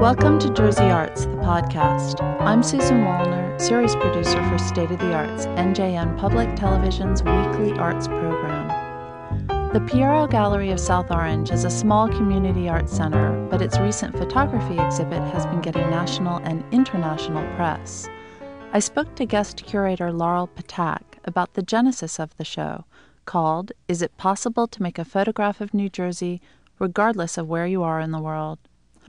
Welcome to Jersey Arts, the podcast. I'm Susan Wallner, series producer for State of the Arts, NJN Public Television's weekly arts program. The Pierro Gallery of South Orange is a small community arts center, but its recent photography exhibit has been getting national and international press. I spoke to guest curator Laurel Ptak about the genesis of the show, called Is It Possible to Make a Photograph of New Jersey regardless of where you are in the world?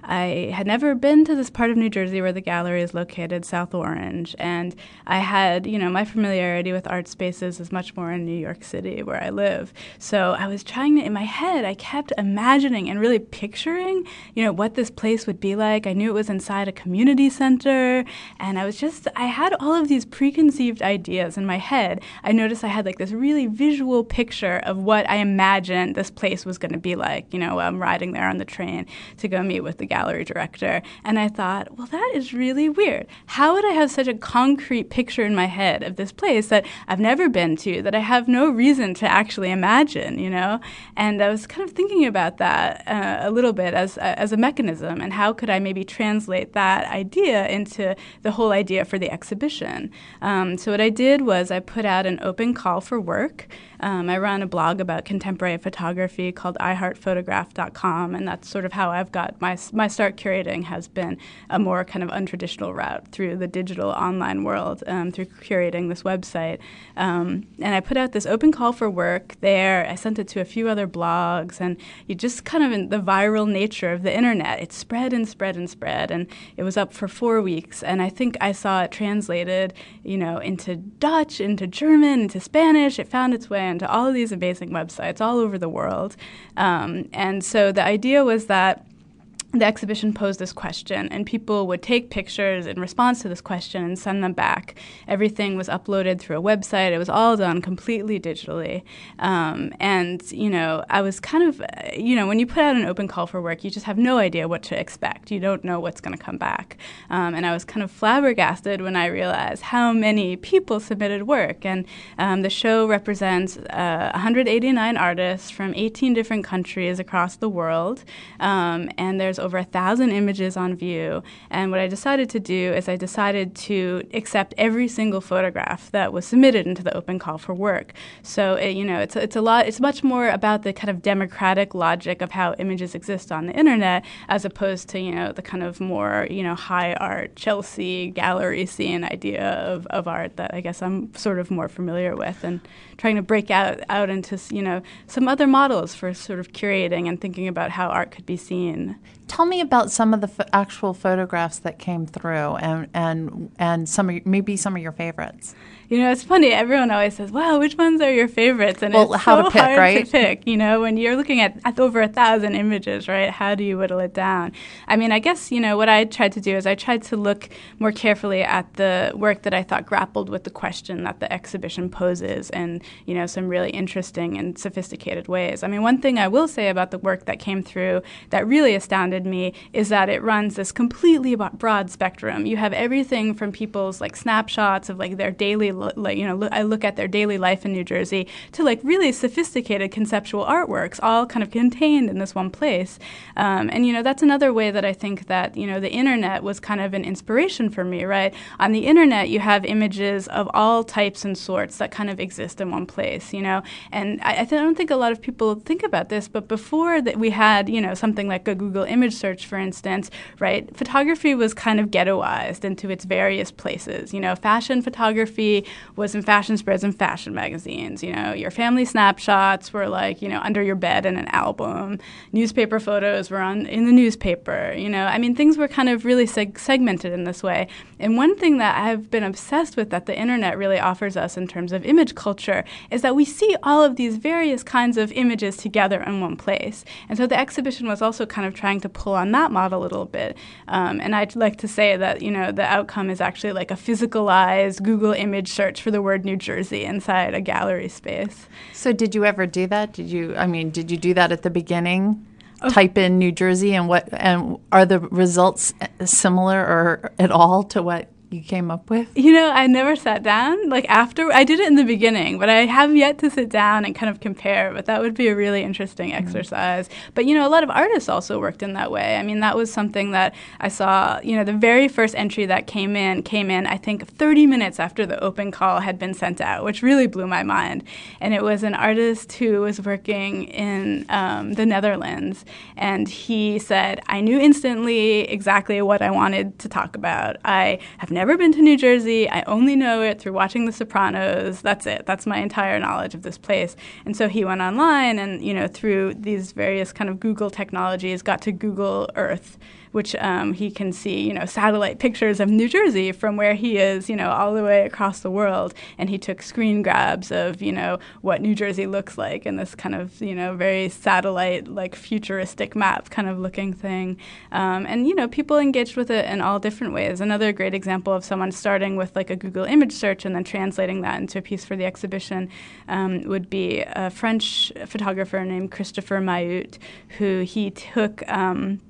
I had never been to this part of New Jersey where the gallery is located, South Orange, and I had, you know, my familiarity with art spaces is much more in New York City where I live. So I was trying to, in my head, I kept imagining and really picturing, you know, what this place would be like. I knew it was inside a community center, and I was just, I had all of these preconceived ideas in my head. I noticed I had like this really visual picture of what I imagined this place was going to be like, you know, I'm riding there on the train to go meet with the gallery director. And I thought, well, that is really weird. How would I have such a concrete picture in my head of this place that I've never been to, that I have no reason to actually imagine, you know? And I was kind of thinking about that uh, a little bit as, uh, as a mechanism and how could I maybe translate that idea into the whole idea for the exhibition. Um, so what I did was I put out an open call for work. Um, I run a blog about contemporary photography called iheartphotograph.com, and that's sort of how I've got my my start curating has been a more kind of untraditional route through the digital online world um, through curating this website. Um, and I put out this open call for work there. I sent it to a few other blogs, and you just kind of in the viral nature of the internet, it spread and spread and spread, and it was up for four weeks. And I think I saw it translated, you know, into Dutch, into German, into Spanish. It found its way into all of these amazing websites all over the world. Um, and so the idea was that the exhibition posed this question, and people would take pictures in response to this question and send them back. Everything was uploaded through a website. It was all done completely digitally. Um, and, you know, I was kind of, you know, when you put out an open call for work, you just have no idea what to expect. You don't know what's going to come back. Um, and I was kind of flabbergasted when I realized how many people submitted work. And um, the show represents uh, 189 artists from 18 different countries across the world. Um, and there's over a thousand images on view. And what I decided to do is I decided to accept every single photograph that was submitted into the open call for work. So it, you know, it's it's a lot. It's much more about the kind of democratic logic of how images exist on the internet, as opposed to you know the kind of more you know high art Chelsea gallery scene idea of, of art that I guess I'm sort of more familiar with, and trying to break out out into you know some other models for sort of curating and thinking about how art could be seen tell me about some of the f- actual photographs that came through and and and some of, maybe some of your favorites you know, it's funny. Everyone always says, "Wow, which ones are your favorites?" And well, it's how so to pick, hard right? to pick. You know, when you're looking at, at over a thousand images, right? How do you whittle it down? I mean, I guess you know what I tried to do is I tried to look more carefully at the work that I thought grappled with the question that the exhibition poses, and you know, some really interesting and sophisticated ways. I mean, one thing I will say about the work that came through that really astounded me is that it runs this completely broad spectrum. You have everything from people's like snapshots of like their daily like you know I look at their daily life in New Jersey to like really sophisticated conceptual artworks, all kind of contained in this one place. Um, and you know that's another way that I think that you know the internet was kind of an inspiration for me. Right on the internet, you have images of all types and sorts that kind of exist in one place. You know, and I, I don't think a lot of people think about this, but before that we had you know something like a Google image search, for instance, right? Photography was kind of ghettoized into its various places. You know, fashion photography was in fashion spreads and fashion magazines. You know, your family snapshots were like, you know, under your bed in an album. Newspaper photos were on in the newspaper. You know, I mean, things were kind of really seg- segmented in this way. And one thing that I've been obsessed with that the internet really offers us in terms of image culture is that we see all of these various kinds of images together in one place. And so the exhibition was also kind of trying to pull on that model a little bit. Um, and I'd like to say that, you know, the outcome is actually like a physicalized Google image search for the word New Jersey inside a gallery space. So, did you ever do that? Did you, I mean, did you do that at the beginning? Oh. Type in New Jersey and what, and are the results similar or at all to what you came up with? You know, I never sat down. Like after I did it in the beginning, but I have yet to sit down and kind of compare. But that would be a really interesting mm-hmm. exercise. But you know, a lot of artists also worked in that way. I mean, that was something that I saw. You know, the very first entry that came in came in, I think, 30 minutes after the open call had been sent out, which really blew my mind. And it was an artist who was working in um, the Netherlands, and he said, "I knew instantly exactly what I wanted to talk about. I have." never been to New Jersey. I only know it through watching The Sopranos. That's it. That's my entire knowledge of this place. And so he went online and, you know, through these various kind of Google technologies, got to Google Earth which um, he can see, you know, satellite pictures of New Jersey from where he is, you know, all the way across the world. And he took screen grabs of, you know, what New Jersey looks like in this kind of, you know, very satellite, like futuristic map kind of looking thing. Um, and, you know, people engaged with it in all different ways. Another great example of someone starting with like a Google image search and then translating that into a piece for the exhibition um, would be a French photographer named Christopher Maillout, who he took. Um,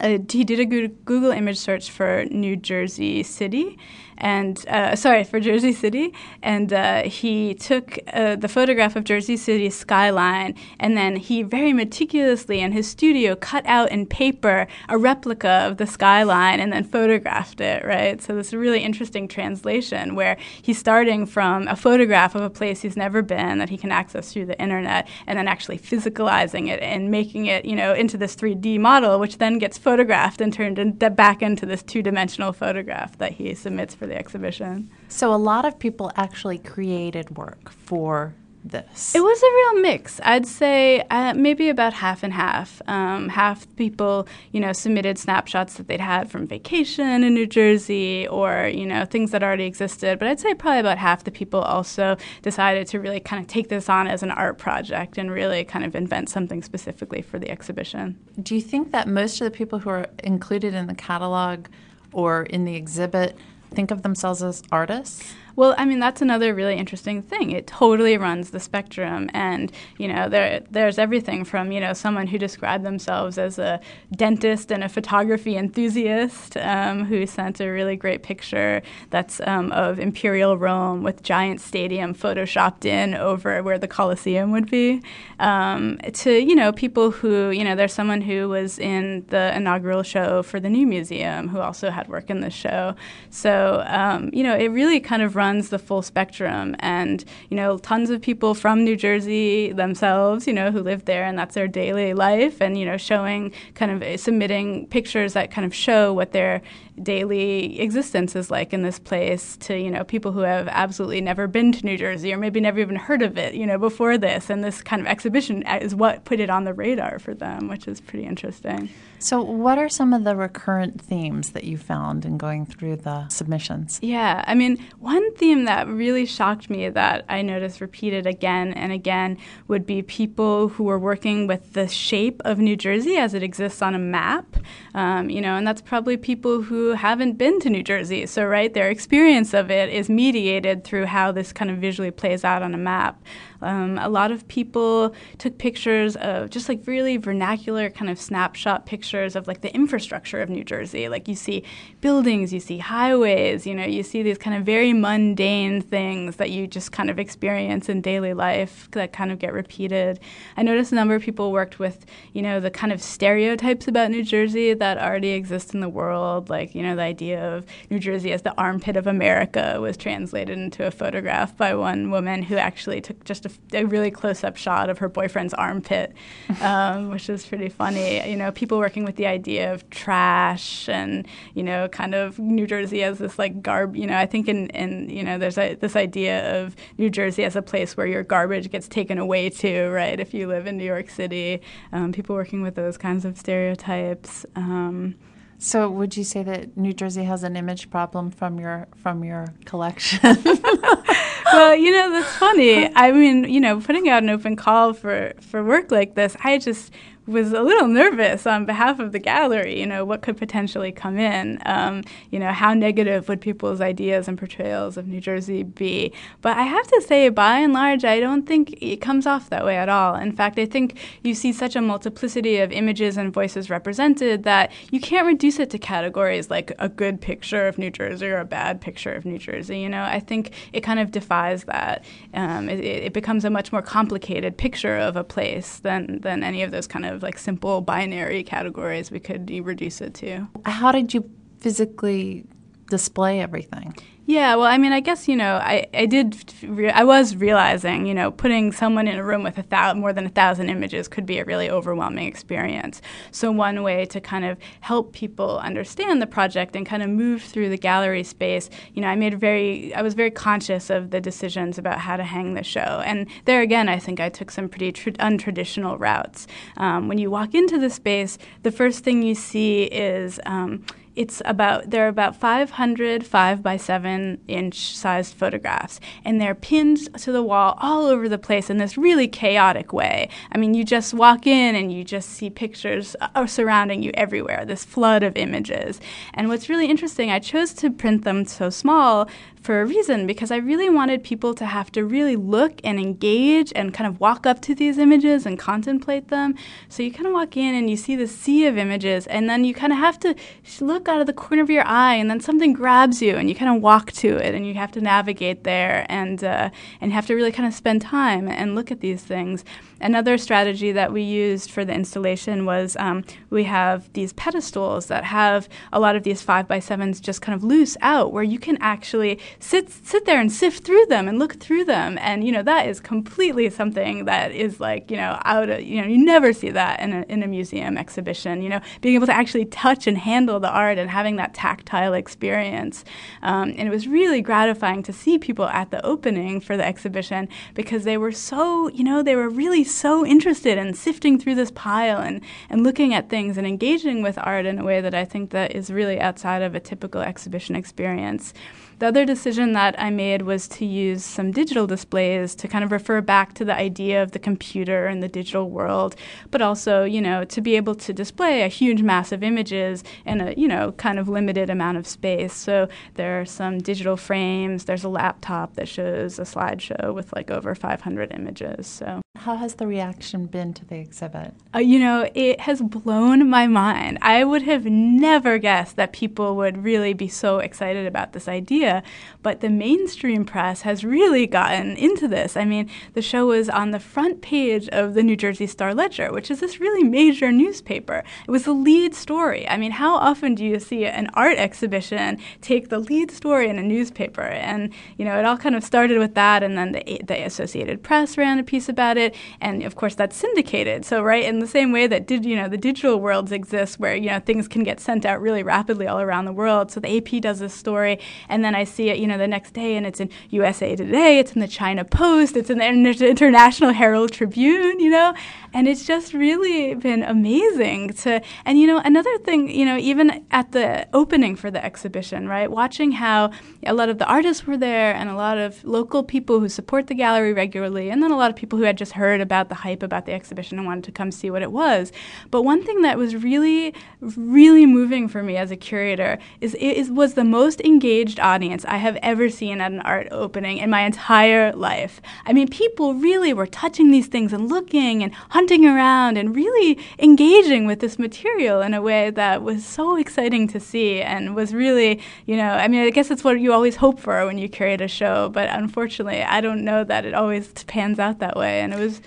uh, he did a Google image search for New Jersey City, and uh, sorry for Jersey City, and uh, he took uh, the photograph of Jersey City's skyline, and then he very meticulously in his studio cut out in paper a replica of the skyline, and then photographed it. Right, so this is a really interesting translation where he's starting from a photograph of a place he's never been that he can access through the internet, and then actually physicalizing it and making it, you know, into this 3D model, which then gets photographed and turned in, back into this two-dimensional photograph that he submits for for the exhibition. So a lot of people actually created work for this? It was a real mix. I'd say uh, maybe about half and half. Um, half people, you know, submitted snapshots that they'd had from vacation in New Jersey or, you know, things that already existed. But I'd say probably about half the people also decided to really kind of take this on as an art project and really kind of invent something specifically for the exhibition. Do you think that most of the people who are included in the catalog or in the exhibit think of themselves as artists? Well, I mean that's another really interesting thing. It totally runs the spectrum, and you know there there's everything from you know someone who described themselves as a dentist and a photography enthusiast um, who sent a really great picture that's um, of Imperial Rome with giant stadium photoshopped in over where the Colosseum would be, um, to you know people who you know there's someone who was in the inaugural show for the new museum who also had work in the show. So um, you know it really kind of runs runs the full spectrum. And, you know, tons of people from New Jersey themselves, you know, who live there and that's their daily life and, you know, showing kind of uh, submitting pictures that kind of show what their daily existence is like in this place to, you know, people who have absolutely never been to New Jersey or maybe never even heard of it, you know, before this. And this kind of exhibition is what put it on the radar for them, which is pretty interesting. So, what are some of the recurrent themes that you found in going through the submissions? Yeah, I mean, one theme that really shocked me that I noticed repeated again and again would be people who were working with the shape of New Jersey as it exists on a map. Um, you know, and that's probably people who haven't been to New Jersey. So, right, their experience of it is mediated through how this kind of visually plays out on a map. Um, a lot of people took pictures of just like really vernacular kind of snapshot pictures of like the infrastructure of New Jersey. Like you see buildings, you see highways, you know, you see these kind of very mundane things that you just kind of experience in daily life that kind of get repeated. I noticed a number of people worked with, you know, the kind of stereotypes about New Jersey that already exist in the world, like, you know, the idea of New Jersey as the armpit of America was translated into a photograph by one woman who actually took just a, a really close up shot of her boyfriend's armpit, um, which is pretty funny. You know, people working with the idea of trash and, you know, kind of New Jersey as this like garb, you know, I think in, in you know, there's a, this idea of New Jersey as a place where your garbage gets taken away to, right, if you live in New York City. Um, people working with those kinds of stereotypes. Um, so, would you say that New Jersey has an image problem from your from your collection? well, you know that's funny. I mean, you know, putting out an open call for for work like this, I just was a little nervous on behalf of the gallery. You know, what could potentially come in? Um, you know, how negative would people's ideas and portrayals of New Jersey be? But I have to say, by and large, I don't think it comes off that way at all. In fact, I think you see such a multiplicity of images and voices represented that you can't reduce it to categories like a good picture of New Jersey or a bad picture of New Jersey. You know, I think it kind of defies that. Um, it, it becomes a much more complicated picture of a place than than any of those kind of like simple binary categories we could reduce it to. How did you physically display everything? Yeah, well, I mean, I guess you know, I, I did, re- I was realizing, you know, putting someone in a room with a thousand, more than a thousand images could be a really overwhelming experience. So one way to kind of help people understand the project and kind of move through the gallery space, you know, I made very, I was very conscious of the decisions about how to hang the show, and there again, I think I took some pretty tr- untraditional routes. Um, when you walk into the space, the first thing you see is um, it's about there are about 500 five by seven inch sized photographs, and they're pinned to the wall all over the place in this really chaotic way. I mean, you just walk in and you just see pictures uh, surrounding you everywhere. This flood of images, and what's really interesting, I chose to print them so small for a reason because I really wanted people to have to really look and engage and kind of walk up to these images and contemplate them. So you kind of walk in and you see the sea of images, and then you kind of have to look out of the corner of your eye, and then something grabs you, and you kind of walk to it, and you have to navigate there, and uh, and have to really kind of spend time and look at these things. Another strategy that we used for the installation was um, we have these pedestals that have a lot of these five by sevens just kind of loose out, where you can actually sit sit there and sift through them and look through them, and you know that is completely something that is like you know out of you know you never see that in a in a museum exhibition. You know, being able to actually touch and handle the art and having that tactile experience, um, and it was really gratifying to see people at the opening for the exhibition because they were so you know they were really so interested in sifting through this pile and and looking at things and engaging with art in a way that I think that is really outside of a typical exhibition experience. The other decision that I made was to use some digital displays to kind of refer back to the idea of the computer and the digital world, but also, you know, to be able to display a huge mass of images in a, you know, kind of limited amount of space. So there are some digital frames, there's a laptop that shows a slideshow with like over 500 images. So how has the reaction been to the exhibit? Uh, you know, it has blown my mind. I would have never guessed that people would really be so excited about this idea, but the mainstream press has really gotten into this. I mean, the show was on the front page of the New Jersey Star Ledger, which is this really major newspaper. It was the lead story. I mean, how often do you see an art exhibition take the lead story in a newspaper? And, you know, it all kind of started with that, and then the, the Associated Press ran a piece about it, and of course that's syndicated. So, right, in the same way that did, you know, the digital worlds exist where, you know, things can get sent out really rapidly all around the world. So the AP does this story, and then I see it, you know, the next day, and it's in USA Today, it's in the China Post, it's in the International Herald Tribune, you know, and it's just really been amazing to. And you know, another thing, you know, even at the opening for the exhibition, right, watching how a lot of the artists were there, and a lot of local people who support the gallery regularly, and then a lot of people who had just heard about the hype about the exhibition and wanted to come see what it was. But one thing that was really, really moving for me as a curator is it was the most engaged audience I have ever seen at an art opening in my entire life. I mean, people really were touching these things and looking and hunting around and really engaging with this material in a way that was so exciting to see and was really, you know, I mean, I guess it's what you always hope for when you curate a show, but unfortunately, I don't know that it always pans out that way. And it was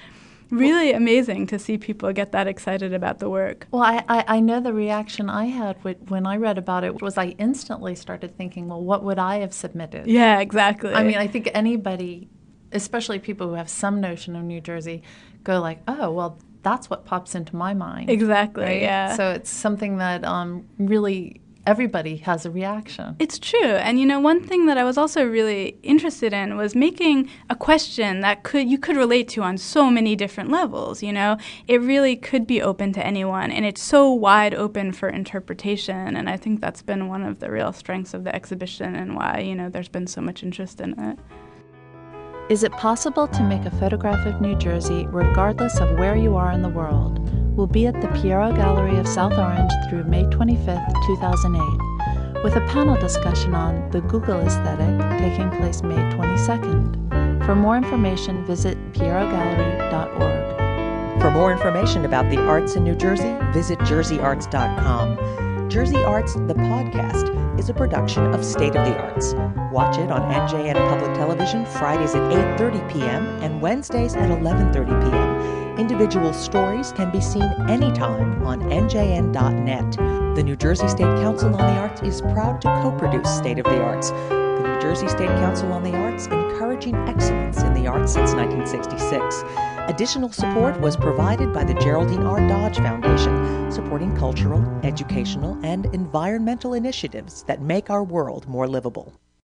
really amazing to see people get that excited about the work. Well, I, I, I, know the reaction I had when I read about it was I instantly started thinking, well, what would I have submitted? Yeah, exactly. I mean, I think anybody, especially people who have some notion of New Jersey, go like, oh, well, that's what pops into my mind. Exactly, right? yeah. So it's something that um, really everybody has a reaction. It's true. And you know, one thing that I was also really interested in was making a question that could you could relate to on so many different levels, you know? It really could be open to anyone and it's so wide open for interpretation and I think that's been one of the real strengths of the exhibition and why, you know, there's been so much interest in it. Is it possible to make a photograph of New Jersey regardless of where you are in the world? Will be at the Pierro Gallery of South Orange through May 25, 2008, with a panel discussion on the Google aesthetic taking place May 22nd. For more information, visit pierogallery.org. For more information about the arts in New Jersey, visit jerseyarts.com. Jersey Arts, the podcast, is a production of State of the Arts. Watch it on NJN Public Television Fridays at 8:30 p.m. and Wednesdays at 11:30 p.m. Individual stories can be seen anytime on njn.net. The New Jersey State Council on the Arts is proud to co-produce State of the Arts. The New Jersey State Council on the Arts encouraging excellence in the arts since 1966. Additional support was provided by the Geraldine R. Dodge Foundation, supporting cultural, educational, and environmental initiatives that make our world more livable.